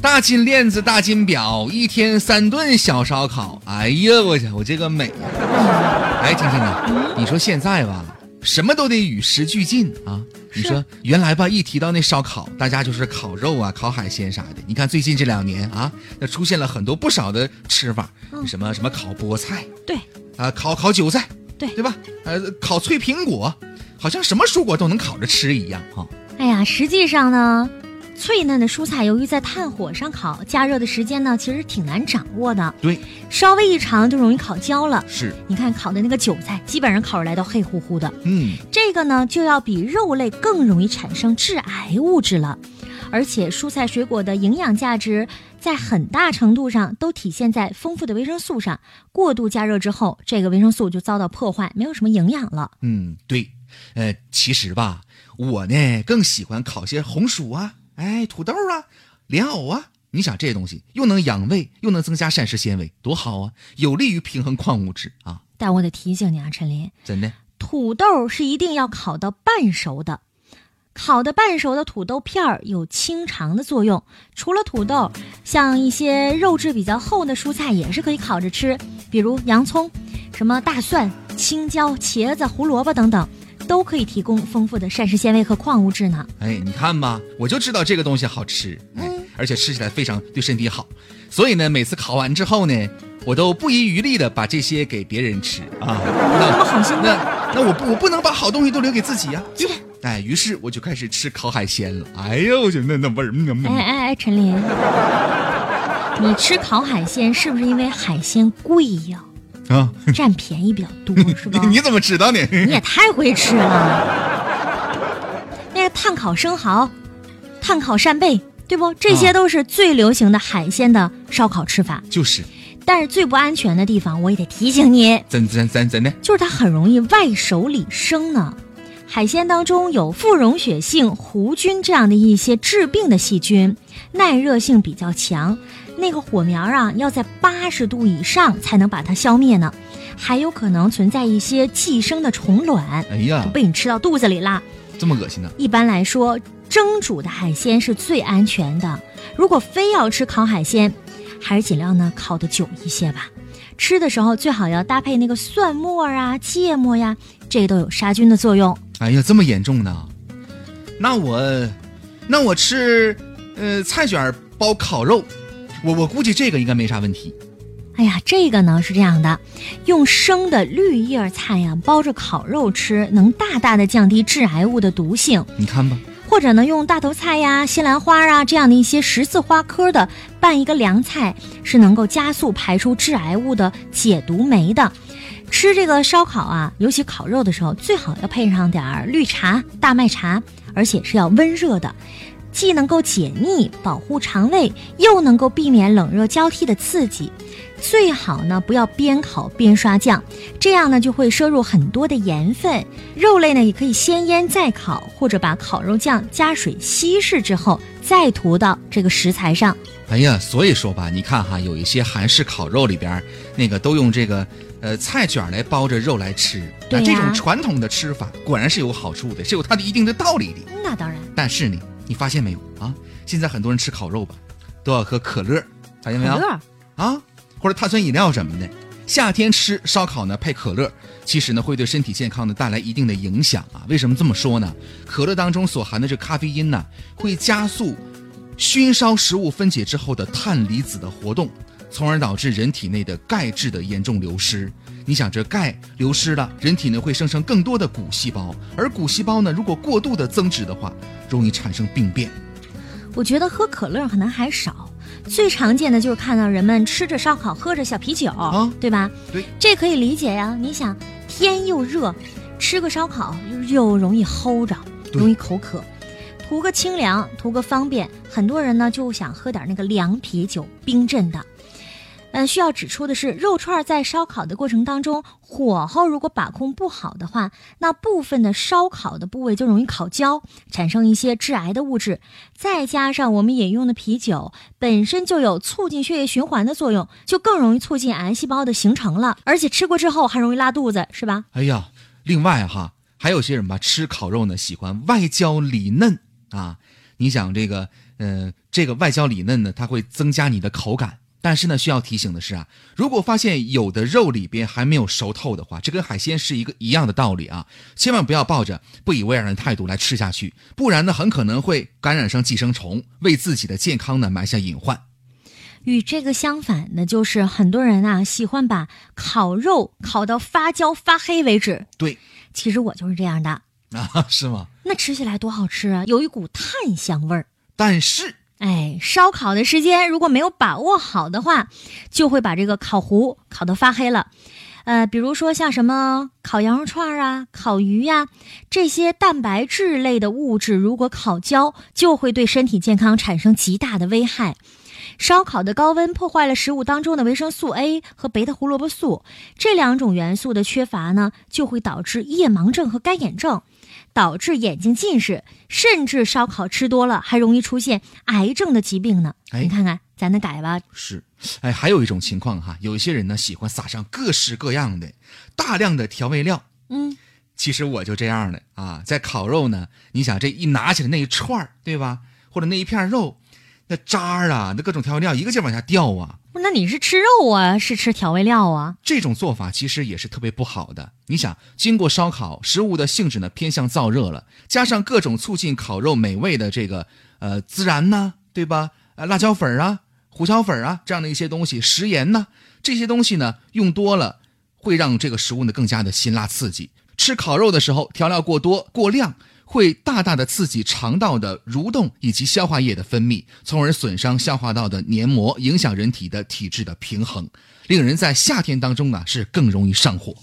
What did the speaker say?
大金链子，大金表，一天三顿小烧烤。哎呀，我去，我这个美呀！哎，听听啊，你说现在吧，什么都得与时俱进啊。你说原来吧，一提到那烧烤，大家就是烤肉啊、烤海鲜啥的。你看最近这两年啊，那出现了很多不少的吃法，什么什么烤菠菜，对，啊，烤烤韭菜，对对吧？呃，烤脆苹果，好像什么蔬果都能烤着吃一样哈。哎呀，实际上呢。脆嫩的蔬菜，由于在炭火上烤，加热的时间呢，其实挺难掌握的。对，稍微一长就容易烤焦了。是，你看烤的那个韭菜，基本上烤出来都黑乎乎的。嗯，这个呢，就要比肉类更容易产生致癌物质了。而且蔬菜水果的营养价值，在很大程度上都体现在丰富的维生素上。过度加热之后，这个维生素就遭到破坏，没有什么营养了。嗯，对。呃，其实吧，我呢更喜欢烤些红薯啊。哎，土豆啊，莲藕啊，你想这些东西又能养胃，又能增加膳食纤维，多好啊！有利于平衡矿物质啊。但我得提醒你啊，陈林，真的，土豆是一定要烤到半熟的。烤的半熟的土豆片儿有清肠的作用。除了土豆，像一些肉质比较厚的蔬菜也是可以烤着吃，比如洋葱、什么大蒜、青椒、茄子、胡萝卜等等。都可以提供丰富的膳食纤维和矿物质呢。哎，你看吧，我就知道这个东西好吃，嗯，而且吃起来非常对身体好。所以呢，每次烤完之后呢，我都不遗余力的把这些给别人吃啊。那么好心那那我不我不能把好东西都留给自己呀。哎，于是我就开始吃烤海鲜了。哎呦，我觉得那那味儿，哎哎哎，陈林，你吃烤海鲜是不是因为海鲜贵呀？啊，占便宜比较多是吧？你怎么知道呢？你也太会吃了。那个炭烤生蚝、炭烤扇贝，对不？这些都是最流行的海鲜的烧烤吃法。就是。但是最不安全的地方，我也得提醒你。真真真真的？就是它很容易外熟里生呢。海鲜当中有富溶血性弧菌这样的一些致病的细菌，耐热性比较强。那个火苗啊，要在八十度以上才能把它消灭呢，还有可能存在一些寄生的虫卵，哎呀，被你吃到肚子里啦，这么恶心呢？一般来说，蒸煮的海鲜是最安全的。如果非要吃烤海鲜，还是尽量呢烤的久一些吧。吃的时候最好要搭配那个蒜末啊、芥末呀，这都有杀菌的作用。哎呀，这么严重呢？那我，那我吃，呃，菜卷包烤肉。我我估计这个应该没啥问题。哎呀，这个呢是这样的，用生的绿叶菜呀包着烤肉吃，能大大的降低致癌物的毒性。你看吧。或者呢，用大头菜呀、西兰花啊这样的一些十字花科的拌一个凉菜，是能够加速排出致癌物的解毒酶的。吃这个烧烤啊，尤其烤肉的时候，最好要配上点绿茶、大麦茶，而且是要温热的。既能够解腻、保护肠胃，又能够避免冷热交替的刺激。最好呢，不要边烤边刷酱，这样呢就会摄入很多的盐分。肉类呢也可以先腌再烤，或者把烤肉酱加水稀释之后再涂到这个食材上。哎呀，所以说吧，你看哈，有一些韩式烤肉里边，那个都用这个呃菜卷来包着肉来吃。对这种传统的吃法果然是有好处的，是有它的一定的道理的。那当然。但是呢。你发现没有啊？现在很多人吃烤肉吧，都要喝可乐，发现没有？啊，或者碳酸饮料什么的。夏天吃烧烤呢，配可乐，其实呢会对身体健康呢带来一定的影响啊。为什么这么说呢？可乐当中所含的这咖啡因呢，会加速熏烧食物分解之后的碳离子的活动，从而导致人体内的钙质的严重流失。你想，这钙流失了，人体呢会生成更多的骨细胞，而骨细胞呢，如果过度的增殖的话，容易产生病变。我觉得喝可乐可能还少，最常见的就是看到人们吃着烧烤，喝着小啤酒，啊，对吧？对，这可以理解呀。你想，天又热，吃个烧烤又容易齁着，容易口渴，图个清凉，图个方便，很多人呢就想喝点那个凉啤酒，冰镇的。嗯，需要指出的是，肉串在烧烤的过程当中，火候如果把控不好的话，那部分的烧烤的部位就容易烤焦，产生一些致癌的物质。再加上我们饮用的啤酒本身就有促进血液循环的作用，就更容易促进癌细胞的形成了。而且吃过之后还容易拉肚子，是吧？哎呀，另外哈，还有些人吧，吃烤肉呢喜欢外焦里嫩啊。你想这个。呃，这个外焦里嫩呢，它会增加你的口感。但是呢，需要提醒的是啊，如果发现有的肉里边还没有熟透的话，这跟海鲜是一个一样的道理啊，千万不要抱着不以为然的态度来吃下去，不然呢，很可能会感染上寄生虫，为自己的健康呢埋下隐患。与这个相反呢，就是很多人啊喜欢把烤肉烤到发焦发黑为止。对，其实我就是这样的 啊，是吗？那吃起来多好吃啊，有一股炭香味儿。但是，哎，烧烤的时间如果没有把握好的话，就会把这个烤糊烤得发黑了。呃，比如说像什么烤羊肉串啊、烤鱼呀，这些蛋白质类的物质，如果烤焦，就会对身体健康产生极大的危害。烧烤的高温破坏了食物当中的维生素 A 和贝塔胡萝卜素这两种元素的缺乏呢，就会导致夜盲症和干眼症，导致眼睛近视，甚至烧烤吃多了还容易出现癌症的疾病呢。哎你看看，咱得改吧。是，哎，还有一种情况哈，有一些人呢喜欢撒上各式各样的大量的调味料。嗯，其实我就这样的啊，在烤肉呢，你想这一拿起来那一串儿，对吧？或者那一片肉，那渣儿啊，那各种调味料一个劲儿往下掉啊，不你是吃肉啊，是吃调味料啊？这种做法其实也是特别不好的。你想，经过烧烤，食物的性质呢偏向燥热了，加上各种促进烤肉美味的这个呃孜然呐，对吧？呃，辣椒粉啊、胡椒粉啊这样的一些东西，食盐呐，这些东西呢用多了，会让这个食物呢更加的辛辣刺激。吃烤肉的时候，调料过多过量。会大大的刺激肠道的蠕动以及消化液的分泌，从而损伤消化道的黏膜，影响人体的体质的平衡，令人在夏天当中呢是更容易上火。